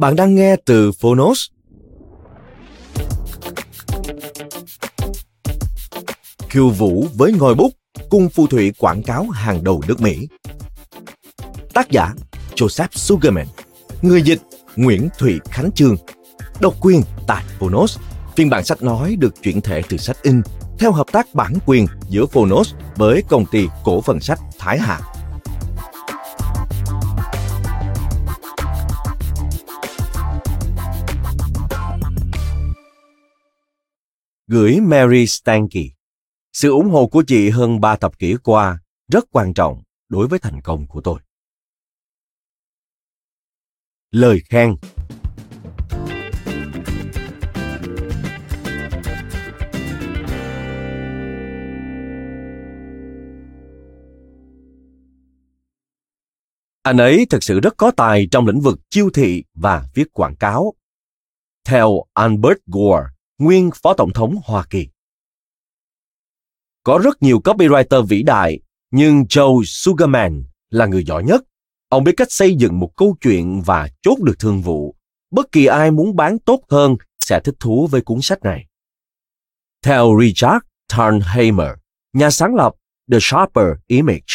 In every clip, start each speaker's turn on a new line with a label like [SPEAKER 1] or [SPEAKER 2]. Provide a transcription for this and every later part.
[SPEAKER 1] Bạn đang nghe từ Phonos. Khiêu vũ với ngòi bút cùng phù thủy quảng cáo hàng đầu nước Mỹ. Tác giả, Joseph Sugarman Người dịch, Nguyễn Thụy Khánh Trương Độc quyền tại Phonos Phiên bản sách nói được chuyển thể từ sách in, theo hợp tác bản quyền giữa Phonos với công ty cổ phần sách Thái Hà. Gửi Mary Stanky. Sự ủng hộ của chị hơn 3 thập kỷ qua rất quan trọng đối với thành công của tôi. Lời khen Anh ấy thực sự rất có tài trong lĩnh vực chiêu thị và viết quảng cáo. Theo Albert Gore, nguyên phó tổng thống Hoa Kỳ. Có rất nhiều copywriter vĩ đại, nhưng Joe Sugarman là người giỏi nhất. Ông biết cách xây dựng một câu chuyện và chốt được thương vụ. Bất kỳ ai muốn bán tốt hơn sẽ thích thú với cuốn sách này. Theo Richard Turnhamer, nhà sáng lập The Sharper Image.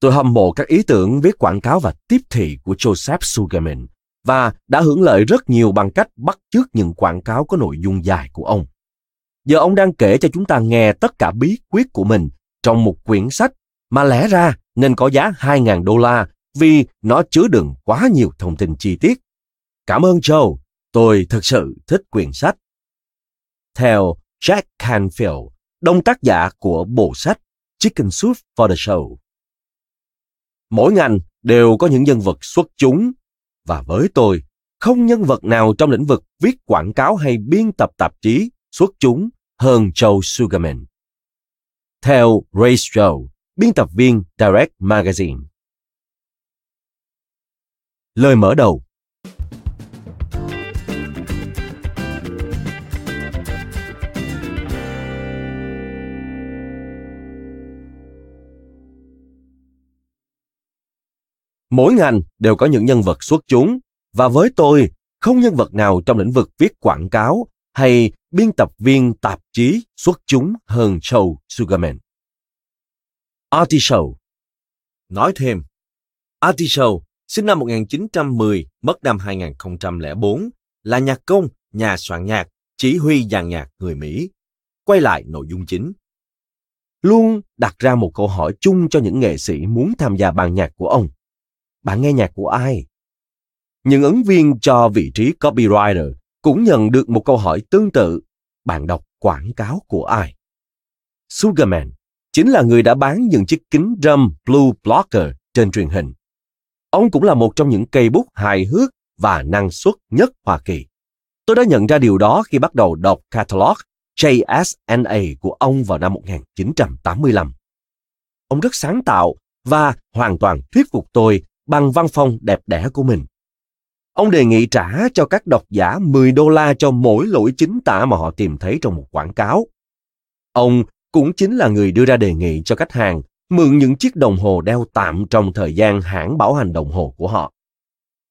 [SPEAKER 1] Tôi hâm mộ các ý tưởng viết quảng cáo và tiếp thị của Joseph Sugarman và đã hưởng lợi rất nhiều bằng cách bắt chước những quảng cáo có nội dung dài của ông. Giờ ông đang kể cho chúng ta nghe tất cả bí quyết của mình trong một quyển sách mà lẽ ra nên có giá 2.000 đô la vì nó chứa đựng quá nhiều thông tin chi tiết. Cảm ơn Joe, tôi thực sự thích quyển sách. Theo Jack Canfield, đồng tác giả của bộ sách Chicken Soup for the Show. Mỗi ngành đều có những nhân vật xuất chúng và với tôi, không nhân vật nào trong lĩnh vực viết quảng cáo hay biên tập tạp chí xuất chúng hơn Joe Sugarman. Theo Ray Show biên tập viên Direct Magazine. Lời mở đầu Mỗi ngành đều có những nhân vật xuất chúng, và với tôi, không nhân vật nào trong lĩnh vực viết quảng cáo hay biên tập viên tạp chí xuất chúng hơn Joe Sugarman. Artie Show Nói thêm, Artie Show sinh năm 1910, mất năm 2004, là nhạc công, nhà soạn nhạc, chỉ huy dàn nhạc người Mỹ. Quay lại nội dung chính. Luôn đặt ra một câu hỏi chung cho những nghệ sĩ muốn tham gia ban nhạc của ông bạn nghe nhạc của ai? Những ứng viên cho vị trí copywriter cũng nhận được một câu hỏi tương tự. Bạn đọc quảng cáo của ai? Sugarman chính là người đã bán những chiếc kính râm Blue Blocker trên truyền hình. Ông cũng là một trong những cây bút hài hước và năng suất nhất Hoa Kỳ. Tôi đã nhận ra điều đó khi bắt đầu đọc catalog JSNA của ông vào năm 1985. Ông rất sáng tạo và hoàn toàn thuyết phục tôi bằng văn phòng đẹp đẽ của mình. Ông đề nghị trả cho các độc giả 10 đô la cho mỗi lỗi chính tả mà họ tìm thấy trong một quảng cáo. Ông cũng chính là người đưa ra đề nghị cho khách hàng mượn những chiếc đồng hồ đeo tạm trong thời gian hãng bảo hành đồng hồ của họ.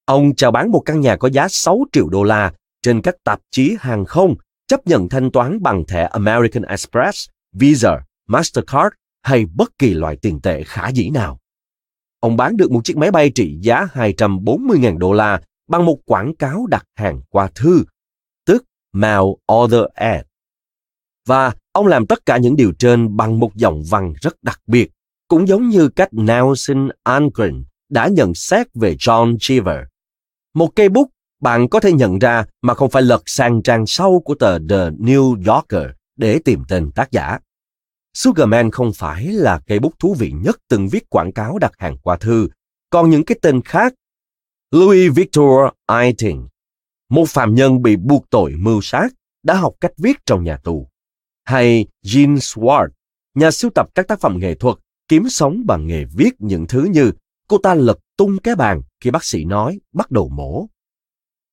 [SPEAKER 1] Ông chào bán một căn nhà có giá 6 triệu đô la trên các tạp chí hàng không chấp nhận thanh toán bằng thẻ American Express, Visa, Mastercard hay bất kỳ loại tiền tệ khả dĩ nào. Ông bán được một chiếc máy bay trị giá 240.000 đô la bằng một quảng cáo đặt hàng qua thư, tức Mail Order Ad. Và ông làm tất cả những điều trên bằng một giọng văn rất đặc biệt, cũng giống như cách Nelson Algren đã nhận xét về John Cheever. Một cây bút bạn có thể nhận ra mà không phải lật sang trang sau của tờ The New Yorker để tìm tên tác giả. Sugarman không phải là cây bút thú vị nhất từng viết quảng cáo đặt hàng qua thư, còn những cái tên khác. Louis Victor Eiting, một phạm nhân bị buộc tội mưu sát, đã học cách viết trong nhà tù. Hay Jean Swart, nhà sưu tập các tác phẩm nghệ thuật, kiếm sống bằng nghề viết những thứ như cô ta lật tung cái bàn khi bác sĩ nói bắt đầu mổ.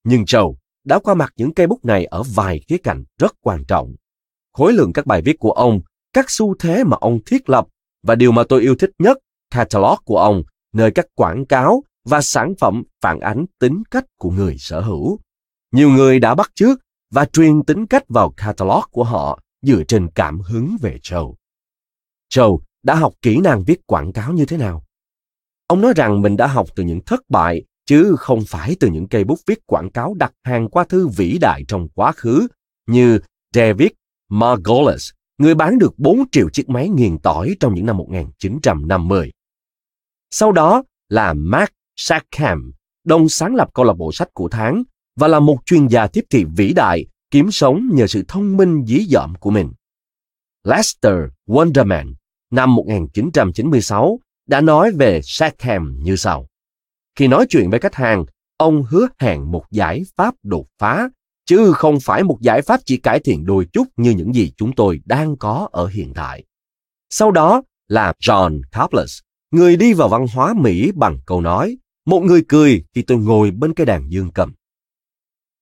[SPEAKER 1] Nhưng Joe đã qua mặt những cây bút này ở vài khía cạnh rất quan trọng. Khối lượng các bài viết của ông, các xu thế mà ông thiết lập và điều mà tôi yêu thích nhất, catalog của ông, nơi các quảng cáo và sản phẩm phản ánh tính cách của người sở hữu. Nhiều người đã bắt chước và truyền tính cách vào catalog của họ dựa trên cảm hứng về Joe. Joe đã học kỹ năng viết quảng cáo như thế nào? Ông nói rằng mình đã học từ những thất bại chứ không phải từ những cây bút viết quảng cáo đặt hàng qua thư vĩ đại trong quá khứ như David Margolis, người bán được 4 triệu chiếc máy nghiền tỏi trong những năm 1950. Sau đó là Mark Sackham, đồng sáng lập câu lạc bộ sách của tháng và là một chuyên gia tiếp thị vĩ đại kiếm sống nhờ sự thông minh dí dỏm của mình. Lester Wonderman, năm 1996, đã nói về Sackham như sau. Khi nói chuyện với khách hàng, ông hứa hẹn một giải pháp đột phá, chứ không phải một giải pháp chỉ cải thiện đôi chút như những gì chúng tôi đang có ở hiện tại. Sau đó là John Caples, người đi vào văn hóa Mỹ bằng câu nói, một người cười khi tôi ngồi bên cái đàn dương cầm.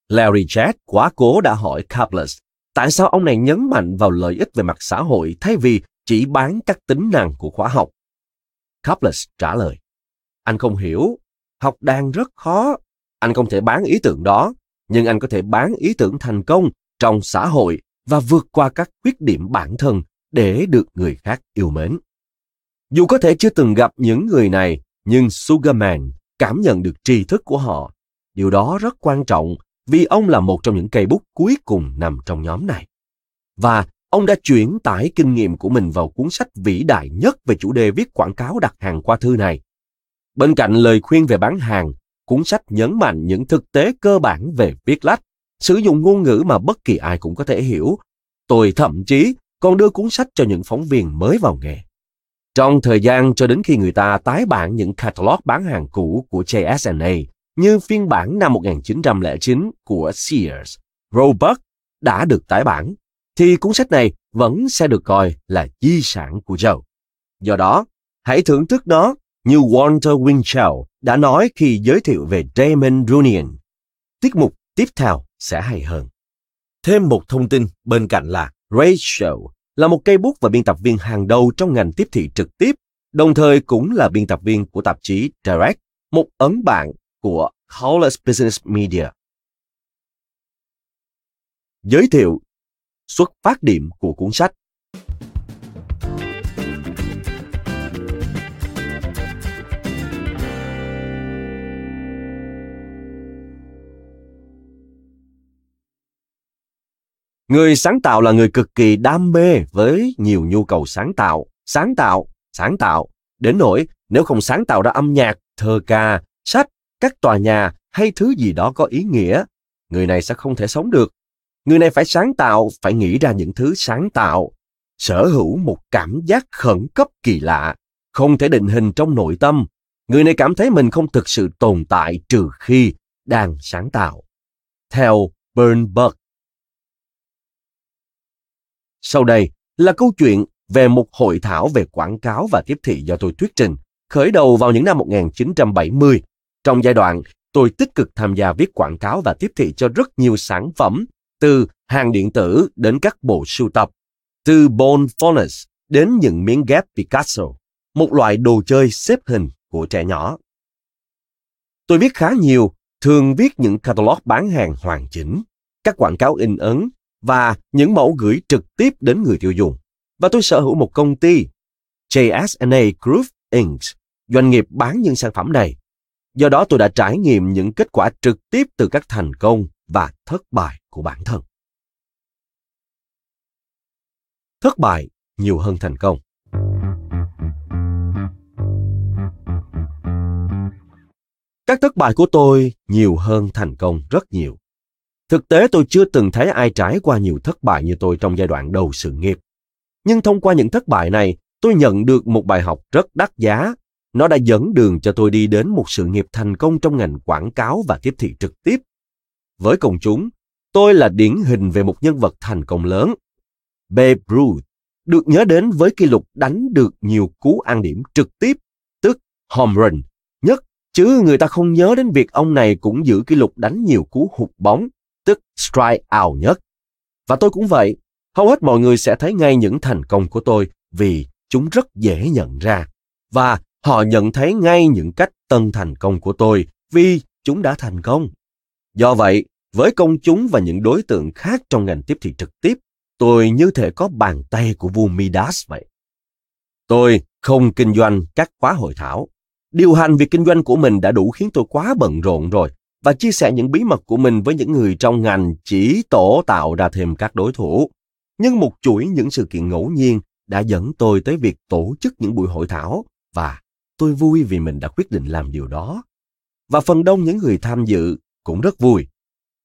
[SPEAKER 1] Larry Chad quá cố đã hỏi Caples tại sao ông này nhấn mạnh vào lợi ích về mặt xã hội thay vì chỉ bán các tính năng của khóa học. Caples trả lời, anh không hiểu học đàn rất khó. Anh không thể bán ý tưởng đó, nhưng anh có thể bán ý tưởng thành công trong xã hội và vượt qua các khuyết điểm bản thân để được người khác yêu mến. Dù có thể chưa từng gặp những người này, nhưng Sugarman cảm nhận được tri thức của họ. Điều đó rất quan trọng vì ông là một trong những cây bút cuối cùng nằm trong nhóm này. Và ông đã chuyển tải kinh nghiệm của mình vào cuốn sách vĩ đại nhất về chủ đề viết quảng cáo đặt hàng qua thư này. Bên cạnh lời khuyên về bán hàng, cuốn sách nhấn mạnh những thực tế cơ bản về viết lách, sử dụng ngôn ngữ mà bất kỳ ai cũng có thể hiểu. Tôi thậm chí còn đưa cuốn sách cho những phóng viên mới vào nghề. Trong thời gian cho đến khi người ta tái bản những catalog bán hàng cũ của JSNA như phiên bản năm 1909 của Sears, Roebuck đã được tái bản, thì cuốn sách này vẫn sẽ được coi là di sản của Joe. Do đó, hãy thưởng thức nó như Walter Winchell đã nói khi giới thiệu về Damon Runyon. Tiết mục tiếp theo sẽ hay hơn. Thêm một thông tin bên cạnh là Rachel là một cây bút và biên tập viên hàng đầu trong ngành tiếp thị trực tiếp, đồng thời cũng là biên tập viên của tạp chí Direct, một ấn bản của Hollis Business Media. Giới thiệu xuất phát điểm của cuốn sách Người sáng tạo là người cực kỳ đam mê với nhiều nhu cầu sáng tạo, sáng tạo, sáng tạo, đến nỗi nếu không sáng tạo ra âm nhạc, thơ ca, sách, các tòa nhà hay thứ gì đó có ý nghĩa, người này sẽ không thể sống được. Người này phải sáng tạo, phải nghĩ ra những thứ sáng tạo, sở hữu một cảm giác khẩn cấp kỳ lạ, không thể định hình trong nội tâm. Người này cảm thấy mình không thực sự tồn tại trừ khi đang sáng tạo. Theo Bernberg, sau đây là câu chuyện về một hội thảo về quảng cáo và tiếp thị do tôi thuyết trình, khởi đầu vào những năm 1970. Trong giai đoạn, tôi tích cực tham gia viết quảng cáo và tiếp thị cho rất nhiều sản phẩm, từ hàng điện tử đến các bộ sưu tập, từ bone phonics đến những miếng ghép Picasso, một loại đồ chơi xếp hình của trẻ nhỏ. Tôi viết khá nhiều, thường viết những catalog bán hàng hoàn chỉnh, các quảng cáo in ấn và những mẫu gửi trực tiếp đến người tiêu dùng. Và tôi sở hữu một công ty. JSNA Group Inc., doanh nghiệp bán những sản phẩm này. Do đó tôi đã trải nghiệm những kết quả trực tiếp từ các thành công và thất bại của bản thân. Thất bại nhiều hơn thành công. Các thất bại của tôi nhiều hơn thành công rất nhiều. Thực tế tôi chưa từng thấy ai trải qua nhiều thất bại như tôi trong giai đoạn đầu sự nghiệp. Nhưng thông qua những thất bại này, tôi nhận được một bài học rất đắt giá. Nó đã dẫn đường cho tôi đi đến một sự nghiệp thành công trong ngành quảng cáo và tiếp thị trực tiếp. Với công chúng, tôi là điển hình về một nhân vật thành công lớn. Babe Ruth được nhớ đến với kỷ lục đánh được nhiều cú ăn điểm trực tiếp, tức home run, nhất chứ người ta không nhớ đến việc ông này cũng giữ kỷ lục đánh nhiều cú hụt bóng, tức strike out nhất. Và tôi cũng vậy, hầu hết mọi người sẽ thấy ngay những thành công của tôi vì chúng rất dễ nhận ra. Và họ nhận thấy ngay những cách tân thành công của tôi vì chúng đã thành công. Do vậy, với công chúng và những đối tượng khác trong ngành tiếp thị trực tiếp, tôi như thể có bàn tay của vua Midas vậy. Tôi không kinh doanh các khóa hội thảo. Điều hành việc kinh doanh của mình đã đủ khiến tôi quá bận rộn rồi và chia sẻ những bí mật của mình với những người trong ngành chỉ tổ tạo ra thêm các đối thủ. Nhưng một chuỗi những sự kiện ngẫu nhiên đã dẫn tôi tới việc tổ chức những buổi hội thảo và tôi vui vì mình đã quyết định làm điều đó. Và phần đông những người tham dự cũng rất vui.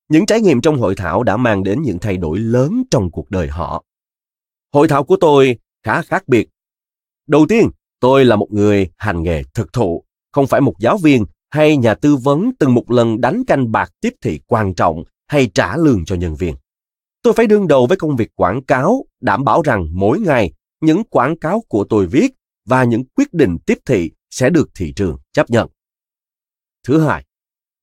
[SPEAKER 1] Những trải nghiệm trong hội thảo đã mang đến những thay đổi lớn trong cuộc đời họ. Hội thảo của tôi khá khác biệt. Đầu tiên, tôi là một người hành nghề thực thụ, không phải một giáo viên hay nhà tư vấn từng một lần đánh canh bạc tiếp thị quan trọng hay trả lương cho nhân viên. Tôi phải đương đầu với công việc quảng cáo, đảm bảo rằng mỗi ngày những quảng cáo của tôi viết và những quyết định tiếp thị sẽ được thị trường chấp nhận. Thứ hai,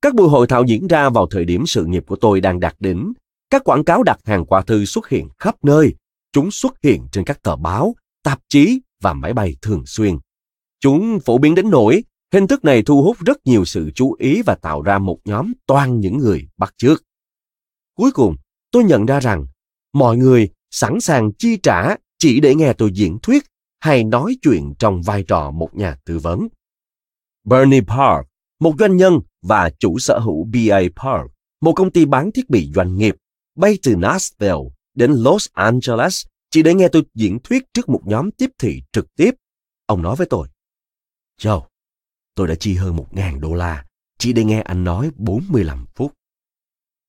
[SPEAKER 1] các buổi hội thảo diễn ra vào thời điểm sự nghiệp của tôi đang đạt đỉnh. Các quảng cáo đặt hàng qua thư xuất hiện khắp nơi. Chúng xuất hiện trên các tờ báo, tạp chí và máy bay thường xuyên. Chúng phổ biến đến nỗi hình thức này thu hút rất nhiều sự chú ý và tạo ra một nhóm toàn những người bắt chước. Cuối cùng, tôi nhận ra rằng mọi người sẵn sàng chi trả chỉ để nghe tôi diễn thuyết hay nói chuyện trong vai trò một nhà tư vấn. Bernie Park, một doanh nhân và chủ sở hữu BA Park, một công ty bán thiết bị doanh nghiệp, bay từ Nashville đến Los Angeles chỉ để nghe tôi diễn thuyết trước một nhóm tiếp thị trực tiếp. Ông nói với tôi, Joe, tôi đã chi hơn một ngàn đô la chỉ để nghe anh nói 45 phút.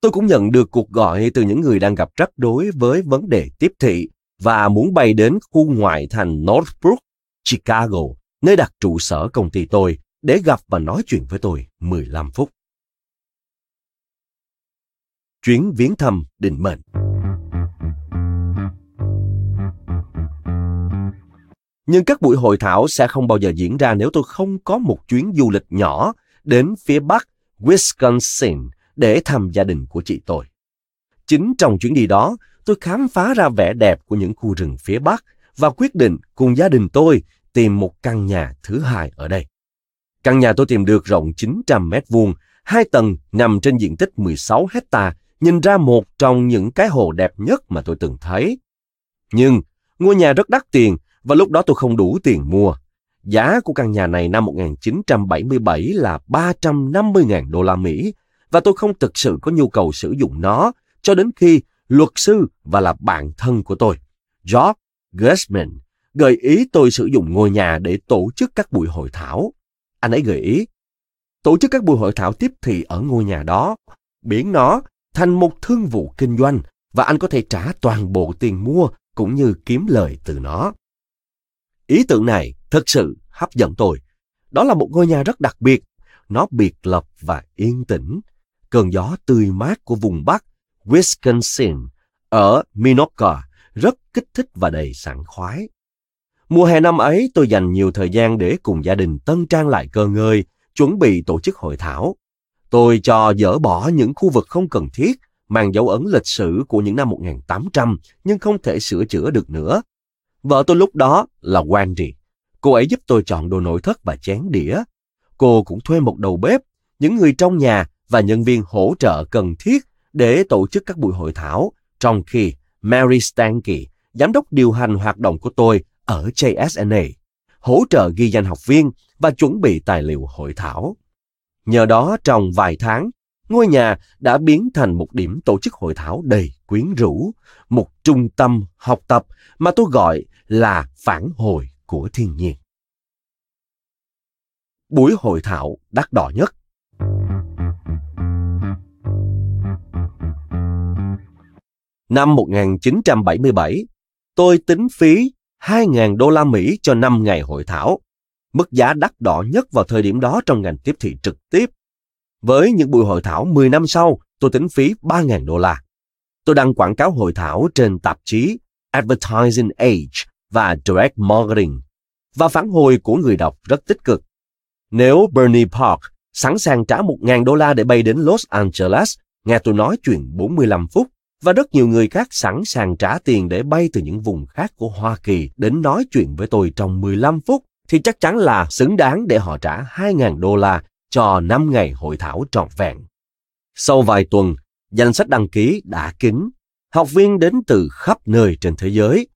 [SPEAKER 1] Tôi cũng nhận được cuộc gọi từ những người đang gặp rắc rối với vấn đề tiếp thị và muốn bay đến khu ngoại thành Northbrook, Chicago, nơi đặt trụ sở công ty tôi để gặp và nói chuyện với tôi 15 phút. Chuyến viếng thăm định mệnh Nhưng các buổi hội thảo sẽ không bao giờ diễn ra nếu tôi không có một chuyến du lịch nhỏ đến phía bắc Wisconsin để thăm gia đình của chị tôi. Chính trong chuyến đi đó, tôi khám phá ra vẻ đẹp của những khu rừng phía bắc và quyết định cùng gia đình tôi tìm một căn nhà thứ hai ở đây. Căn nhà tôi tìm được rộng 900 mét vuông, hai tầng nằm trên diện tích 16 hecta, nhìn ra một trong những cái hồ đẹp nhất mà tôi từng thấy. Nhưng ngôi nhà rất đắt tiền và lúc đó tôi không đủ tiền mua. Giá của căn nhà này năm 1977 là 350.000 đô la Mỹ và tôi không thực sự có nhu cầu sử dụng nó cho đến khi luật sư và là bạn thân của tôi, George gersman gợi ý tôi sử dụng ngôi nhà để tổ chức các buổi hội thảo. Anh ấy gợi ý tổ chức các buổi hội thảo tiếp thị ở ngôi nhà đó, biến nó thành một thương vụ kinh doanh và anh có thể trả toàn bộ tiền mua cũng như kiếm lời từ nó. Ý tưởng này thật sự hấp dẫn tôi. Đó là một ngôi nhà rất đặc biệt. Nó biệt lập và yên tĩnh. Cơn gió tươi mát của vùng Bắc, Wisconsin, ở Minoka rất kích thích và đầy sảng khoái. Mùa hè năm ấy tôi dành nhiều thời gian để cùng gia đình tân trang lại cơ ngơi, chuẩn bị tổ chức hội thảo. Tôi cho dỡ bỏ những khu vực không cần thiết, mang dấu ấn lịch sử của những năm 1800 nhưng không thể sửa chữa được nữa. Vợ tôi lúc đó là Wendy. Cô ấy giúp tôi chọn đồ nội thất và chén đĩa. Cô cũng thuê một đầu bếp, những người trong nhà và nhân viên hỗ trợ cần thiết để tổ chức các buổi hội thảo, trong khi Mary Stanky, giám đốc điều hành hoạt động của tôi ở JSNA, hỗ trợ ghi danh học viên và chuẩn bị tài liệu hội thảo. Nhờ đó trong vài tháng, ngôi nhà đã biến thành một điểm tổ chức hội thảo đầy quyến rũ, một trung tâm học tập mà tôi gọi là phản hồi của thiên nhiên. Buổi hội thảo đắt đỏ nhất Năm 1977, tôi tính phí 2.000 đô la Mỹ cho 5 ngày hội thảo, mức giá đắt đỏ nhất vào thời điểm đó trong ngành tiếp thị trực tiếp. Với những buổi hội thảo 10 năm sau, tôi tính phí 3.000 đô la. Tôi đăng quảng cáo hội thảo trên tạp chí Advertising Age và Direct Marketing, và phản hồi của người đọc rất tích cực. Nếu Bernie Park sẵn sàng trả 1.000 đô la để bay đến Los Angeles, nghe tôi nói chuyện 45 phút, và rất nhiều người khác sẵn sàng trả tiền để bay từ những vùng khác của Hoa Kỳ đến nói chuyện với tôi trong 15 phút, thì chắc chắn là xứng đáng để họ trả 2.000 đô la cho 5 ngày hội thảo trọn vẹn. Sau vài tuần, danh sách đăng ký đã kín. Học viên đến từ khắp nơi trên thế giới.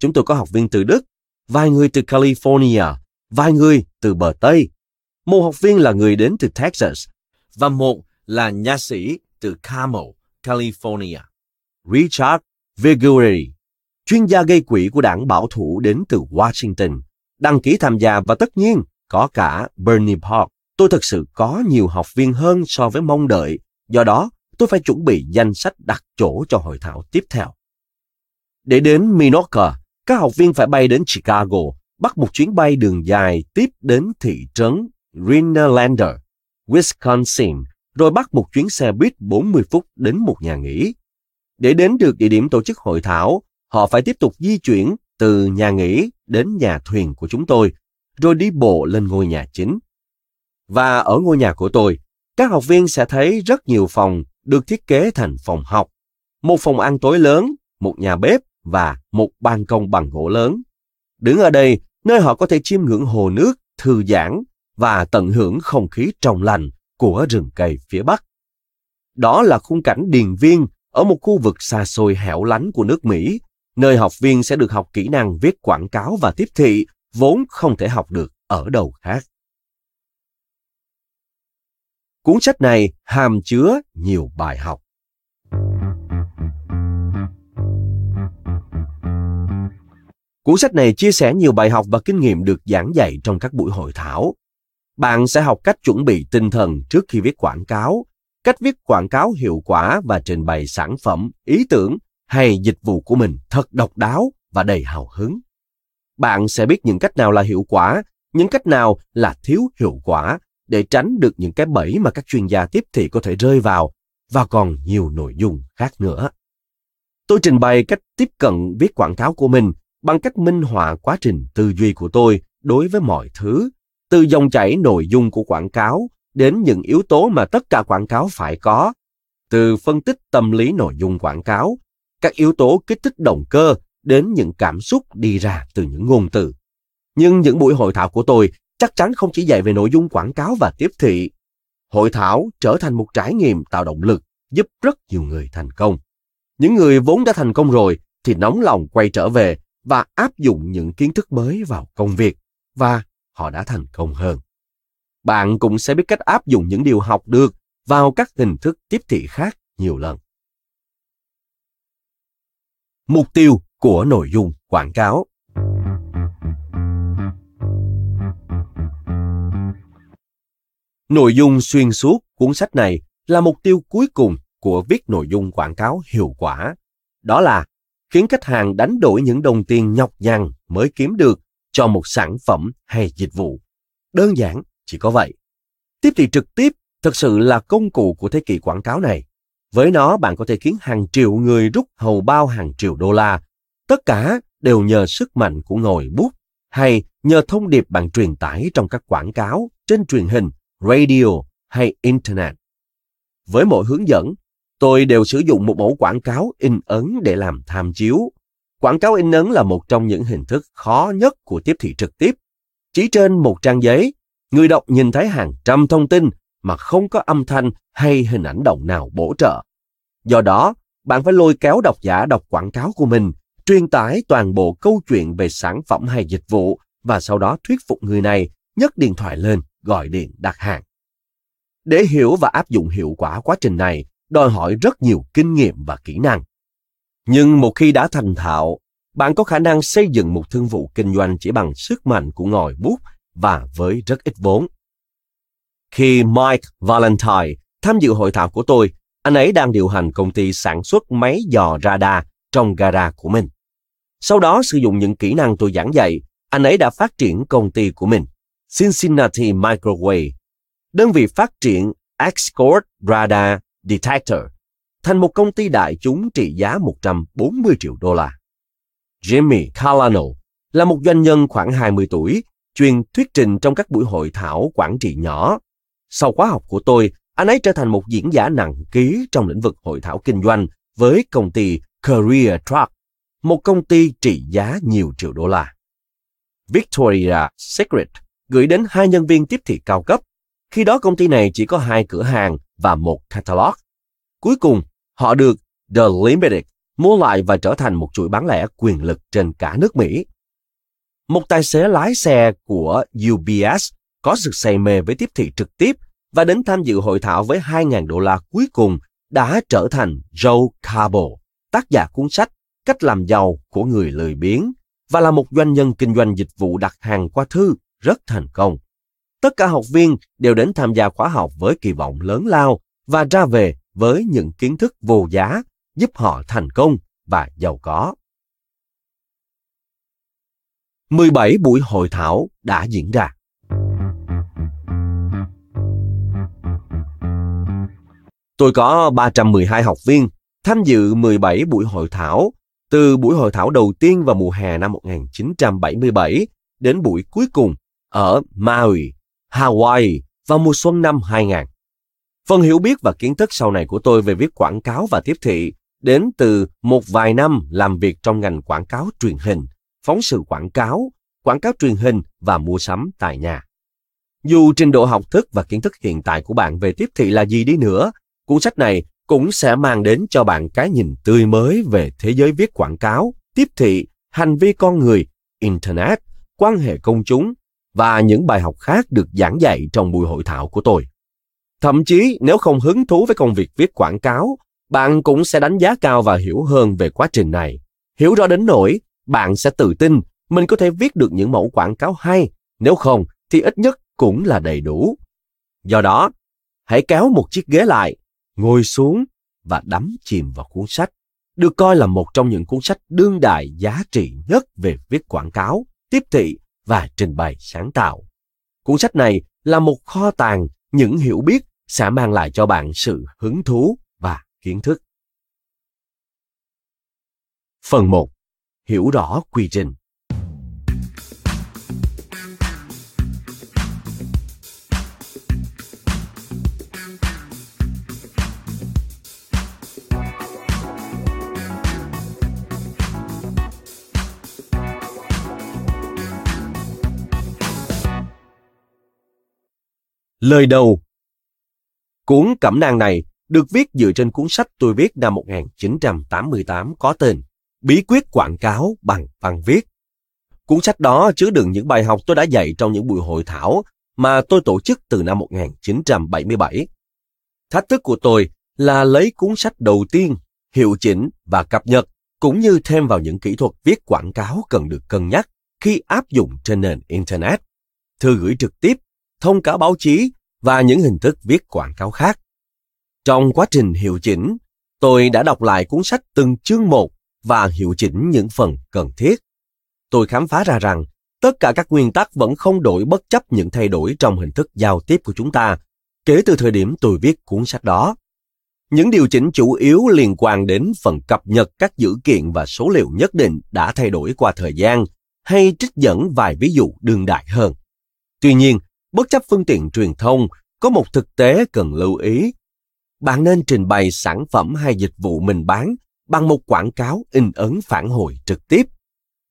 [SPEAKER 1] Chúng tôi có học viên từ Đức, vài người từ California, vài người từ bờ Tây. Một học viên là người đến từ Texas và một là nha sĩ từ Carmel, California. Richard Vigueri, chuyên gia gây quỹ của đảng bảo thủ đến từ Washington, đăng ký tham gia và tất nhiên có cả Bernie Park. Tôi thực sự có nhiều học viên hơn so với mong đợi, do đó tôi phải chuẩn bị danh sách đặt chỗ cho hội thảo tiếp theo. Để đến Minoka, các học viên phải bay đến Chicago, bắt một chuyến bay đường dài tiếp đến thị trấn Rhinelander, Wisconsin, rồi bắt một chuyến xe buýt 40 phút đến một nhà nghỉ. Để đến được địa điểm tổ chức hội thảo, họ phải tiếp tục di chuyển từ nhà nghỉ đến nhà thuyền của chúng tôi, rồi đi bộ lên ngôi nhà chính. Và ở ngôi nhà của tôi, các học viên sẽ thấy rất nhiều phòng được thiết kế thành phòng học, một phòng ăn tối lớn, một nhà bếp và một ban công bằng gỗ lớn. Đứng ở đây, nơi họ có thể chiêm ngưỡng hồ nước, thư giãn và tận hưởng không khí trong lành của rừng cây phía Bắc. Đó là khung cảnh điền viên ở một khu vực xa xôi hẻo lánh của nước Mỹ, nơi học viên sẽ được học kỹ năng viết quảng cáo và tiếp thị vốn không thể học được ở đâu khác. Cuốn sách này hàm chứa nhiều bài học. Cuốn sách này chia sẻ nhiều bài học và kinh nghiệm được giảng dạy trong các buổi hội thảo. Bạn sẽ học cách chuẩn bị tinh thần trước khi viết quảng cáo, cách viết quảng cáo hiệu quả và trình bày sản phẩm, ý tưởng hay dịch vụ của mình thật độc đáo và đầy hào hứng. Bạn sẽ biết những cách nào là hiệu quả, những cách nào là thiếu hiệu quả để tránh được những cái bẫy mà các chuyên gia tiếp thị có thể rơi vào và còn nhiều nội dung khác nữa. Tôi trình bày cách tiếp cận viết quảng cáo của mình bằng cách minh họa quá trình tư duy của tôi đối với mọi thứ, từ dòng chảy nội dung của quảng cáo đến những yếu tố mà tất cả quảng cáo phải có, từ phân tích tâm lý nội dung quảng cáo, các yếu tố kích thích động cơ đến những cảm xúc đi ra từ những ngôn từ. Nhưng những buổi hội thảo của tôi chắc chắn không chỉ dạy về nội dung quảng cáo và tiếp thị. Hội thảo trở thành một trải nghiệm tạo động lực giúp rất nhiều người thành công. Những người vốn đã thành công rồi thì nóng lòng quay trở về và áp dụng những kiến thức mới vào công việc, và họ đã thành công hơn. Bạn cũng sẽ biết cách áp dụng những điều học được vào các hình thức tiếp thị khác nhiều lần. Mục tiêu của nội dung quảng cáo Nội dung xuyên suốt cuốn sách này là mục tiêu cuối cùng của viết nội dung quảng cáo hiệu quả. Đó là khiến khách hàng đánh đổi những đồng tiền nhọc nhằn mới kiếm được cho một sản phẩm hay dịch vụ. Đơn giản, chỉ có vậy. Tiếp thị trực tiếp thực sự là công cụ của thế kỷ quảng cáo này. Với nó, bạn có thể khiến hàng triệu người rút hầu bao hàng triệu đô la. Tất cả đều nhờ sức mạnh của ngòi bút hay nhờ thông điệp bạn truyền tải trong các quảng cáo trên truyền hình radio hay internet. Với mỗi hướng dẫn, tôi đều sử dụng một mẫu quảng cáo in ấn để làm tham chiếu. Quảng cáo in ấn là một trong những hình thức khó nhất của tiếp thị trực tiếp. Chỉ trên một trang giấy, người đọc nhìn thấy hàng trăm thông tin mà không có âm thanh hay hình ảnh động nào bổ trợ. Do đó, bạn phải lôi kéo độc giả đọc quảng cáo của mình, truyền tải toàn bộ câu chuyện về sản phẩm hay dịch vụ và sau đó thuyết phục người này nhấc điện thoại lên gọi điện đặt hàng. Để hiểu và áp dụng hiệu quả quá trình này đòi hỏi rất nhiều kinh nghiệm và kỹ năng. Nhưng một khi đã thành thạo, bạn có khả năng xây dựng một thương vụ kinh doanh chỉ bằng sức mạnh của ngòi bút và với rất ít vốn. Khi Mike Valentine tham dự hội thảo của tôi, anh ấy đang điều hành công ty sản xuất máy dò radar trong gara của mình. Sau đó sử dụng những kỹ năng tôi giảng dạy, anh ấy đã phát triển công ty của mình, Cincinnati Microwave, đơn vị phát triển Escort Radar Detector, thành một công ty đại chúng trị giá 140 triệu đô la. Jimmy Calano là một doanh nhân khoảng 20 tuổi, chuyên thuyết trình trong các buổi hội thảo quản trị nhỏ. Sau khóa học của tôi, anh ấy trở thành một diễn giả nặng ký trong lĩnh vực hội thảo kinh doanh với công ty Career Truck, một công ty trị giá nhiều triệu đô la. Victoria Secret gửi đến hai nhân viên tiếp thị cao cấp. Khi đó công ty này chỉ có hai cửa hàng và một catalog. Cuối cùng, họ được The Limited mua lại và trở thành một chuỗi bán lẻ quyền lực trên cả nước Mỹ. Một tài xế lái xe của UBS có sự say mê với tiếp thị trực tiếp và đến tham dự hội thảo với 2.000 đô la cuối cùng đã trở thành Joe Cabo, tác giả cuốn sách Cách làm giàu của người lười biếng và là một doanh nhân kinh doanh dịch vụ đặt hàng qua thư rất thành công. Tất cả học viên đều đến tham gia khóa học với kỳ vọng lớn lao và ra về với những kiến thức vô giá giúp họ thành công và giàu có. 17 buổi hội thảo đã diễn ra. Tôi có 312 học viên tham dự 17 buổi hội thảo, từ buổi hội thảo đầu tiên vào mùa hè năm 1977 đến buổi cuối cùng ở Maui, Hawaii vào mùa xuân năm 2000. Phần hiểu biết và kiến thức sau này của tôi về viết quảng cáo và tiếp thị đến từ một vài năm làm việc trong ngành quảng cáo truyền hình, phóng sự quảng cáo, quảng cáo truyền hình và mua sắm tại nhà. Dù trình độ học thức và kiến thức hiện tại của bạn về tiếp thị là gì đi nữa, cuốn sách này cũng sẽ mang đến cho bạn cái nhìn tươi mới về thế giới viết quảng cáo, tiếp thị, hành vi con người, internet, quan hệ công chúng và những bài học khác được giảng dạy trong buổi hội thảo của tôi. Thậm chí nếu không hứng thú với công việc viết quảng cáo, bạn cũng sẽ đánh giá cao và hiểu hơn về quá trình này. Hiểu rõ đến nỗi bạn sẽ tự tin mình có thể viết được những mẫu quảng cáo hay, nếu không thì ít nhất cũng là đầy đủ. Do đó, hãy kéo một chiếc ghế lại, ngồi xuống và đắm chìm vào cuốn sách, được coi là một trong những cuốn sách đương đại giá trị nhất về viết quảng cáo, tiếp thị và trình bày sáng tạo. Cuốn sách này là một kho tàng những hiểu biết sẽ mang lại cho bạn sự hứng thú và kiến thức. Phần 1. Hiểu rõ quy trình. Lời đầu Cuốn cẩm nang này được viết dựa trên cuốn sách tôi viết năm 1988 có tên Bí quyết quảng cáo bằng văn viết. Cuốn sách đó chứa đựng những bài học tôi đã dạy trong những buổi hội thảo mà tôi tổ chức từ năm 1977. Thách thức của tôi là lấy cuốn sách đầu tiên, hiệu chỉnh và cập nhật, cũng như thêm vào những kỹ thuật viết quảng cáo cần được cân nhắc khi áp dụng trên nền Internet, thư gửi trực tiếp, thông cáo báo chí và những hình thức viết quảng cáo khác. Trong quá trình hiệu chỉnh, tôi đã đọc lại cuốn sách từng chương một và hiệu chỉnh những phần cần thiết. Tôi khám phá ra rằng tất cả các nguyên tắc vẫn không đổi bất chấp những thay đổi trong hình thức giao tiếp của chúng ta kể từ thời điểm tôi viết cuốn sách đó. Những điều chỉnh chủ yếu liên quan đến phần cập nhật các dữ kiện và số liệu nhất định đã thay đổi qua thời gian, hay trích dẫn vài ví dụ đương đại hơn. Tuy nhiên, bất chấp phương tiện truyền thông, có một thực tế cần lưu ý. Bạn nên trình bày sản phẩm hay dịch vụ mình bán bằng một quảng cáo in ấn phản hồi trực tiếp.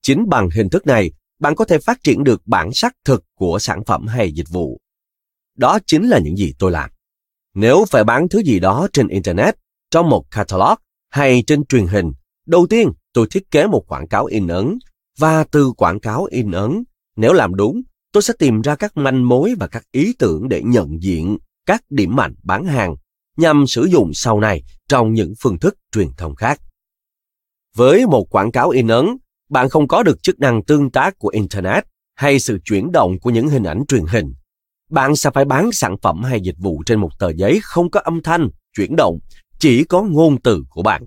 [SPEAKER 1] Chính bằng hình thức này, bạn có thể phát triển được bản sắc thực của sản phẩm hay dịch vụ. Đó chính là những gì tôi làm. Nếu phải bán thứ gì đó trên Internet, trong một catalog hay trên truyền hình, đầu tiên tôi thiết kế một quảng cáo in ấn và từ quảng cáo in ấn Nếu làm đúng, tôi sẽ tìm ra các manh mối và các ý tưởng để nhận diện các điểm mạnh bán hàng nhằm sử dụng sau này trong những phương thức truyền thông khác. Với một quảng cáo in ấn, bạn không có được chức năng tương tác của Internet hay sự chuyển động của những hình ảnh truyền hình. Bạn sẽ phải bán sản phẩm hay dịch vụ trên một tờ giấy không có âm thanh, chuyển động, chỉ có ngôn từ của bạn.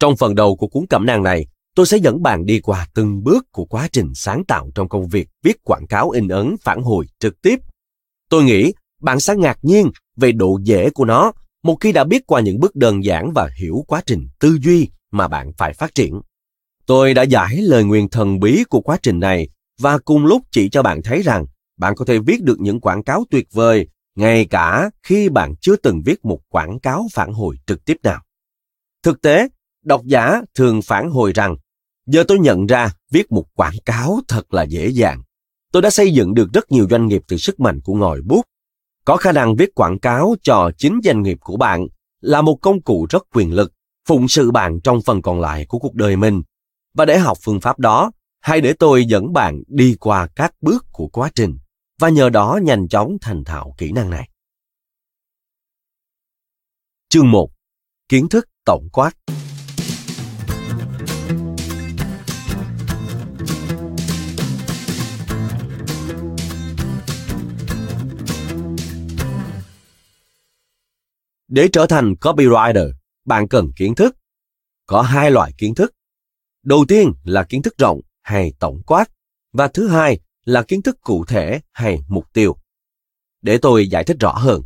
[SPEAKER 1] Trong phần đầu của cuốn cẩm nang này, tôi sẽ dẫn bạn đi qua từng bước của quá trình sáng tạo trong công việc viết quảng cáo in ấn phản hồi trực tiếp. Tôi nghĩ bạn sẽ ngạc nhiên về độ dễ của nó một khi đã biết qua những bước đơn giản và hiểu quá trình tư duy mà bạn phải phát triển. Tôi đã giải lời nguyền thần bí của quá trình này và cùng lúc chỉ cho bạn thấy rằng bạn có thể viết được những quảng cáo tuyệt vời ngay cả khi bạn chưa từng viết một quảng cáo phản hồi trực tiếp nào. Thực tế, độc giả thường phản hồi rằng giờ tôi nhận ra viết một quảng cáo thật là dễ dàng. Tôi đã xây dựng được rất nhiều doanh nghiệp từ sức mạnh của ngòi bút. Có khả năng viết quảng cáo cho chính doanh nghiệp của bạn là một công cụ rất quyền lực, phụng sự bạn trong phần còn lại của cuộc đời mình. Và để học phương pháp đó, hãy để tôi dẫn bạn đi qua các bước của quá trình và nhờ đó nhanh chóng thành thạo kỹ năng này. Chương 1. Kiến thức tổng quát Để trở thành copywriter, bạn cần kiến thức. Có hai loại kiến thức. Đầu tiên là kiến thức rộng hay tổng quát, và thứ hai là kiến thức cụ thể hay mục tiêu. Để tôi giải thích rõ hơn.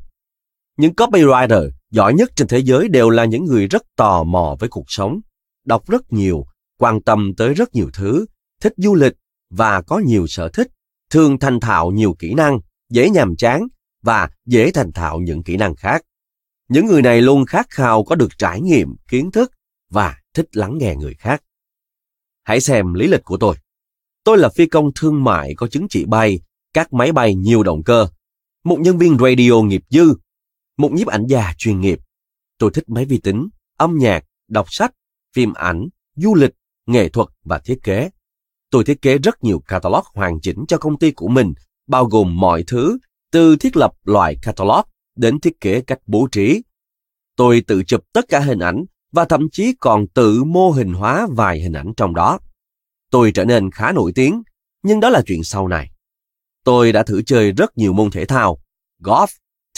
[SPEAKER 1] Những copywriter giỏi nhất trên thế giới đều là những người rất tò mò với cuộc sống, đọc rất nhiều, quan tâm tới rất nhiều thứ, thích du lịch và có nhiều sở thích, thường thành thạo nhiều kỹ năng, dễ nhàm chán và dễ thành thạo những kỹ năng khác. Những người này luôn khát khao có được trải nghiệm, kiến thức và thích lắng nghe người khác. Hãy xem lý lịch của tôi. Tôi là phi công thương mại có chứng chỉ bay, các máy bay nhiều động cơ, một nhân viên radio nghiệp dư, một nhiếp ảnh gia chuyên nghiệp. Tôi thích máy vi tính, âm nhạc, đọc sách, phim ảnh, du lịch, nghệ thuật và thiết kế. Tôi thiết kế rất nhiều catalog hoàn chỉnh cho công ty của mình, bao gồm mọi thứ, từ thiết lập loại catalog đến thiết kế cách bố trí. Tôi tự chụp tất cả hình ảnh và thậm chí còn tự mô hình hóa vài hình ảnh trong đó. Tôi trở nên khá nổi tiếng, nhưng đó là chuyện sau này. Tôi đã thử chơi rất nhiều môn thể thao, golf,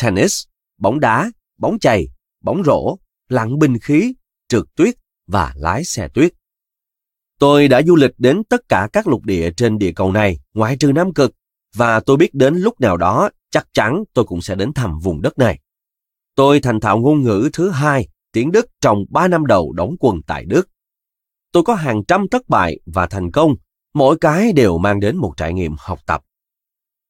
[SPEAKER 1] tennis, bóng đá, bóng chày, bóng rổ, lặn binh khí, trượt tuyết và lái xe tuyết. Tôi đã du lịch đến tất cả các lục địa trên địa cầu này, ngoại trừ Nam Cực, và tôi biết đến lúc nào đó chắc chắn tôi cũng sẽ đến thăm vùng đất này. Tôi thành thạo ngôn ngữ thứ hai, tiếng Đức trong 3 năm đầu đóng quân tại Đức. Tôi có hàng trăm thất bại và thành công, mỗi cái đều mang đến một trải nghiệm học tập.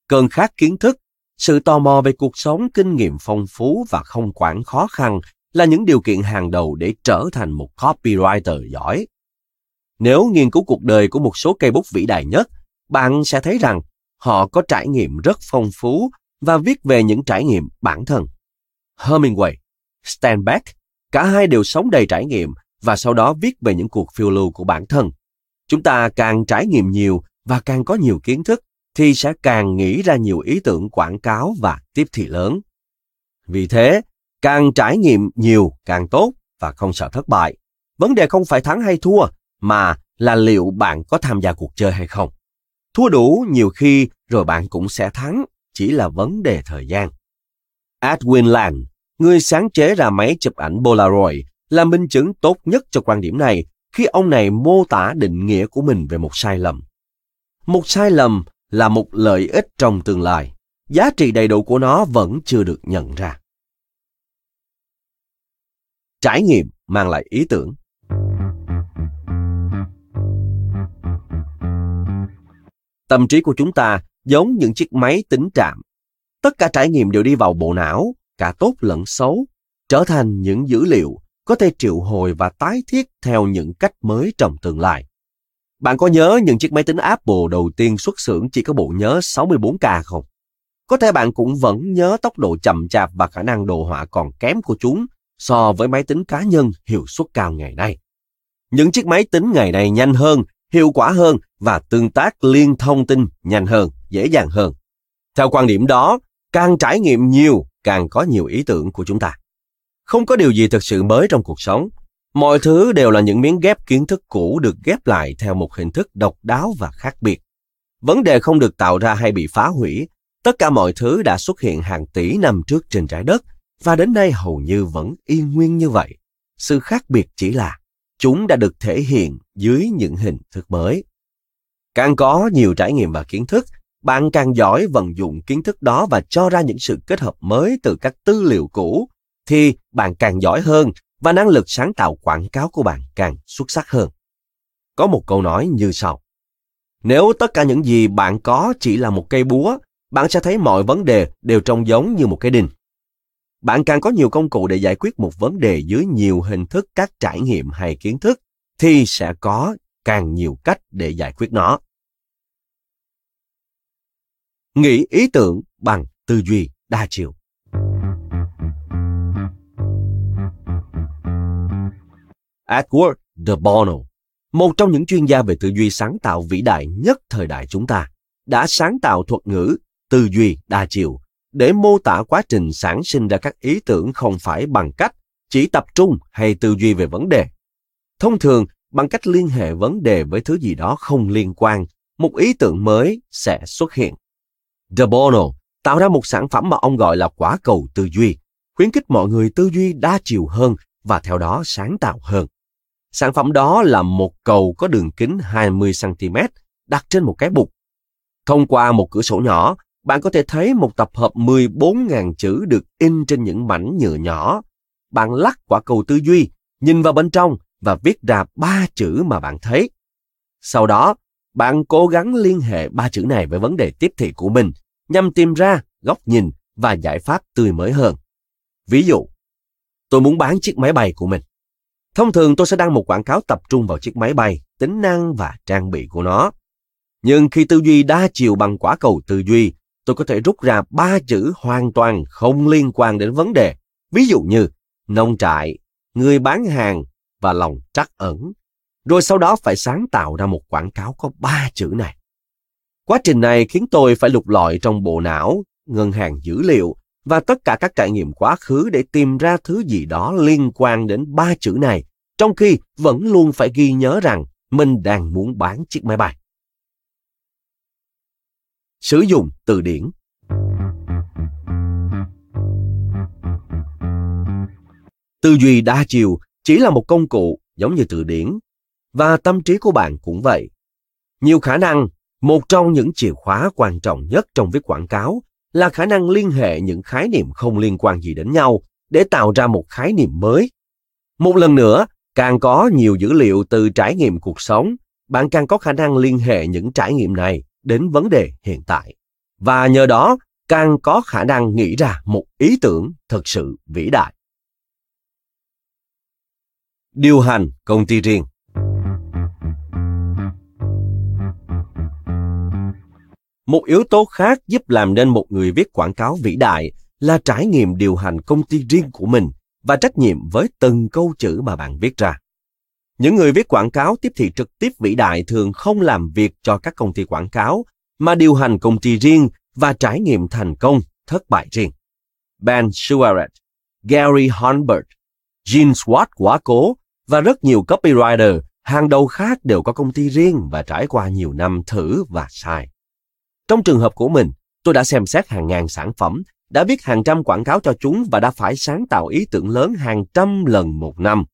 [SPEAKER 1] Cơn khát kiến thức, sự tò mò về cuộc sống, kinh nghiệm phong phú và không quản khó khăn là những điều kiện hàng đầu để trở thành một copywriter giỏi. Nếu nghiên cứu cuộc đời của một số cây bút vĩ đại nhất, bạn sẽ thấy rằng họ có trải nghiệm rất phong phú và viết về những trải nghiệm bản thân. Hemingway, Steinbeck, cả hai đều sống đầy trải nghiệm và sau đó viết về những cuộc phiêu lưu của bản thân. Chúng ta càng trải nghiệm nhiều và càng có nhiều kiến thức thì sẽ càng nghĩ ra nhiều ý tưởng quảng cáo và tiếp thị lớn. Vì thế, càng trải nghiệm nhiều càng tốt và không sợ thất bại. Vấn đề không phải thắng hay thua, mà là liệu bạn có tham gia cuộc chơi hay không. Thua đủ nhiều khi rồi bạn cũng sẽ thắng, chỉ là vấn đề thời gian. Edwin Land, người sáng chế ra máy chụp ảnh Polaroid, là minh chứng tốt nhất cho quan điểm này khi ông này mô tả định nghĩa của mình về một sai lầm. Một sai lầm là một lợi ích trong tương lai. Giá trị đầy đủ của nó vẫn chưa được nhận ra. Trải nghiệm mang lại ý tưởng. Tâm trí của chúng ta giống những chiếc máy tính trạm. Tất cả trải nghiệm đều đi vào bộ não, cả tốt lẫn xấu, trở thành những dữ liệu có thể triệu hồi và tái thiết theo những cách mới trong tương lai. Bạn có nhớ những chiếc máy tính Apple đầu tiên xuất xưởng chỉ có bộ nhớ 64K không? Có thể bạn cũng vẫn nhớ tốc độ chậm chạp và khả năng đồ họa còn kém của chúng so với máy tính cá nhân hiệu suất cao ngày nay. Những chiếc máy tính ngày nay nhanh hơn, hiệu quả hơn và tương tác liên thông tin nhanh hơn, dễ dàng hơn. Theo quan điểm đó, càng trải nghiệm nhiều, càng có nhiều ý tưởng của chúng ta. Không có điều gì thực sự mới trong cuộc sống. Mọi thứ đều là những miếng ghép kiến thức cũ được ghép lại theo một hình thức độc đáo và khác biệt. Vấn đề không được tạo ra hay bị phá hủy. Tất cả mọi thứ đã xuất hiện hàng tỷ năm trước trên trái đất và đến nay hầu như vẫn y nguyên như vậy. Sự khác biệt chỉ là chúng đã được thể hiện dưới những hình thức mới. Càng có nhiều trải nghiệm và kiến thức, bạn càng giỏi vận dụng kiến thức đó và cho ra những sự kết hợp mới từ các tư liệu cũ, thì bạn càng giỏi hơn và năng lực sáng tạo quảng cáo của bạn càng xuất sắc hơn. Có một câu nói như sau. Nếu tất cả những gì bạn có chỉ là một cây búa, bạn sẽ thấy mọi vấn đề đều trông giống như một cái đinh. Bạn càng có nhiều công cụ để giải quyết một vấn đề dưới nhiều hình thức các trải nghiệm hay kiến thức, thì sẽ có càng nhiều cách để giải quyết nó. Nghĩ ý tưởng bằng tư duy đa chiều. Edward de Bono, một trong những chuyên gia về tư duy sáng tạo vĩ đại nhất thời đại chúng ta, đã sáng tạo thuật ngữ tư duy đa chiều để mô tả quá trình sản sinh ra các ý tưởng không phải bằng cách chỉ tập trung hay tư duy về vấn đề. Thông thường, bằng cách liên hệ vấn đề với thứ gì đó không liên quan, một ý tưởng mới sẽ xuất hiện. De Bono tạo ra một sản phẩm mà ông gọi là quả cầu tư duy, khuyến khích mọi người tư duy đa chiều hơn và theo đó sáng tạo hơn. Sản phẩm đó là một cầu có đường kính 20cm đặt trên một cái bục. Thông qua một cửa sổ nhỏ, bạn có thể thấy một tập hợp 14.000 chữ được in trên những mảnh nhựa nhỏ. Bạn lắc quả cầu tư duy, nhìn vào bên trong và viết ra ba chữ mà bạn thấy. Sau đó, bạn cố gắng liên hệ ba chữ này với vấn đề tiếp thị của mình nhằm tìm ra góc nhìn và giải pháp tươi mới hơn. Ví dụ, tôi muốn bán chiếc máy bay của mình. Thông thường tôi sẽ đăng một quảng cáo tập trung vào chiếc máy bay, tính năng và trang bị của nó. Nhưng khi tư duy đa chiều bằng quả cầu tư duy, tôi có thể rút ra ba chữ hoàn toàn không liên quan đến vấn đề. Ví dụ như nông trại, người bán hàng và lòng trắc ẩn. Rồi sau đó phải sáng tạo ra một quảng cáo có ba chữ này. Quá trình này khiến tôi phải lục lọi trong bộ não, ngân hàng dữ liệu và tất cả các trải nghiệm quá khứ để tìm ra thứ gì đó liên quan đến ba chữ này, trong khi vẫn luôn phải ghi nhớ rằng mình đang muốn bán chiếc máy bay. Sử dụng từ điển Tư duy đa chiều chỉ là một công cụ giống như từ điển, và tâm trí của bạn cũng vậy. Nhiều khả năng, một trong những chìa khóa quan trọng nhất trong viết quảng cáo là khả năng liên hệ những khái niệm không liên quan gì đến nhau để tạo ra một khái niệm mới. Một lần nữa, càng có nhiều dữ liệu từ trải nghiệm cuộc sống, bạn càng có khả năng liên hệ những trải nghiệm này đến vấn đề hiện tại. Và nhờ đó, càng có khả năng nghĩ ra một ý tưởng thực sự vĩ đại. Điều hành công ty riêng Một yếu tố khác giúp làm nên một người viết quảng cáo vĩ đại là trải nghiệm điều hành công ty riêng của mình và trách nhiệm với từng câu chữ mà bạn viết ra. Những người viết quảng cáo tiếp thị trực tiếp vĩ đại thường không làm việc cho các công ty quảng cáo, mà điều hành công ty riêng và trải nghiệm thành công, thất bại riêng. Ben Suaret, Gary Hornberg, Gene Swart quá cố và rất nhiều copywriter hàng đầu khác đều có công ty riêng và trải qua nhiều năm thử và sai. Trong trường hợp của mình, tôi đã xem xét hàng ngàn sản phẩm, đã viết hàng trăm quảng cáo cho chúng và đã phải sáng tạo ý tưởng lớn hàng trăm lần một năm.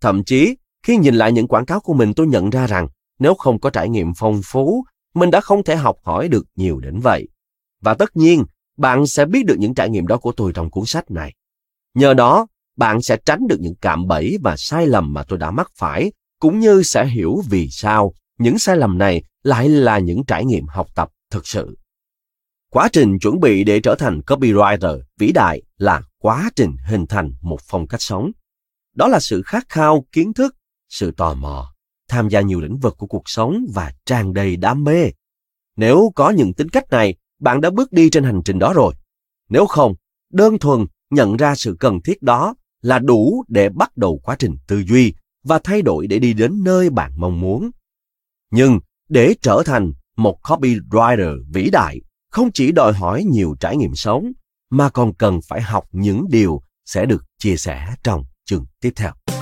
[SPEAKER 1] Thậm chí, khi nhìn lại những quảng cáo của mình tôi nhận ra rằng nếu không có trải nghiệm phong phú, mình đã không thể học hỏi được nhiều đến vậy. Và tất nhiên, bạn sẽ biết được những trải nghiệm đó của tôi trong cuốn sách này. Nhờ đó, bạn sẽ tránh được những cạm bẫy và sai lầm mà tôi đã mắc phải, cũng như sẽ hiểu vì sao những sai lầm này lại là những trải nghiệm học tập thực sự. Quá trình chuẩn bị để trở thành copywriter vĩ đại là quá trình hình thành một phong cách sống. Đó là sự khát khao kiến thức, sự tò mò, tham gia nhiều lĩnh vực của cuộc sống và tràn đầy đam mê. Nếu có những tính cách này, bạn đã bước đi trên hành trình đó rồi. Nếu không, đơn thuần nhận ra sự cần thiết đó là đủ để bắt đầu quá trình tư duy và thay đổi để đi đến nơi bạn mong muốn. Nhưng để trở thành một copywriter vĩ đại, không chỉ đòi hỏi nhiều trải nghiệm sống, mà còn cần phải học những điều sẽ được chia sẻ trong chương tiếp theo.